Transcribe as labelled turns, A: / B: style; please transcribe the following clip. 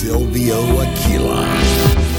A: Silvio Aquila.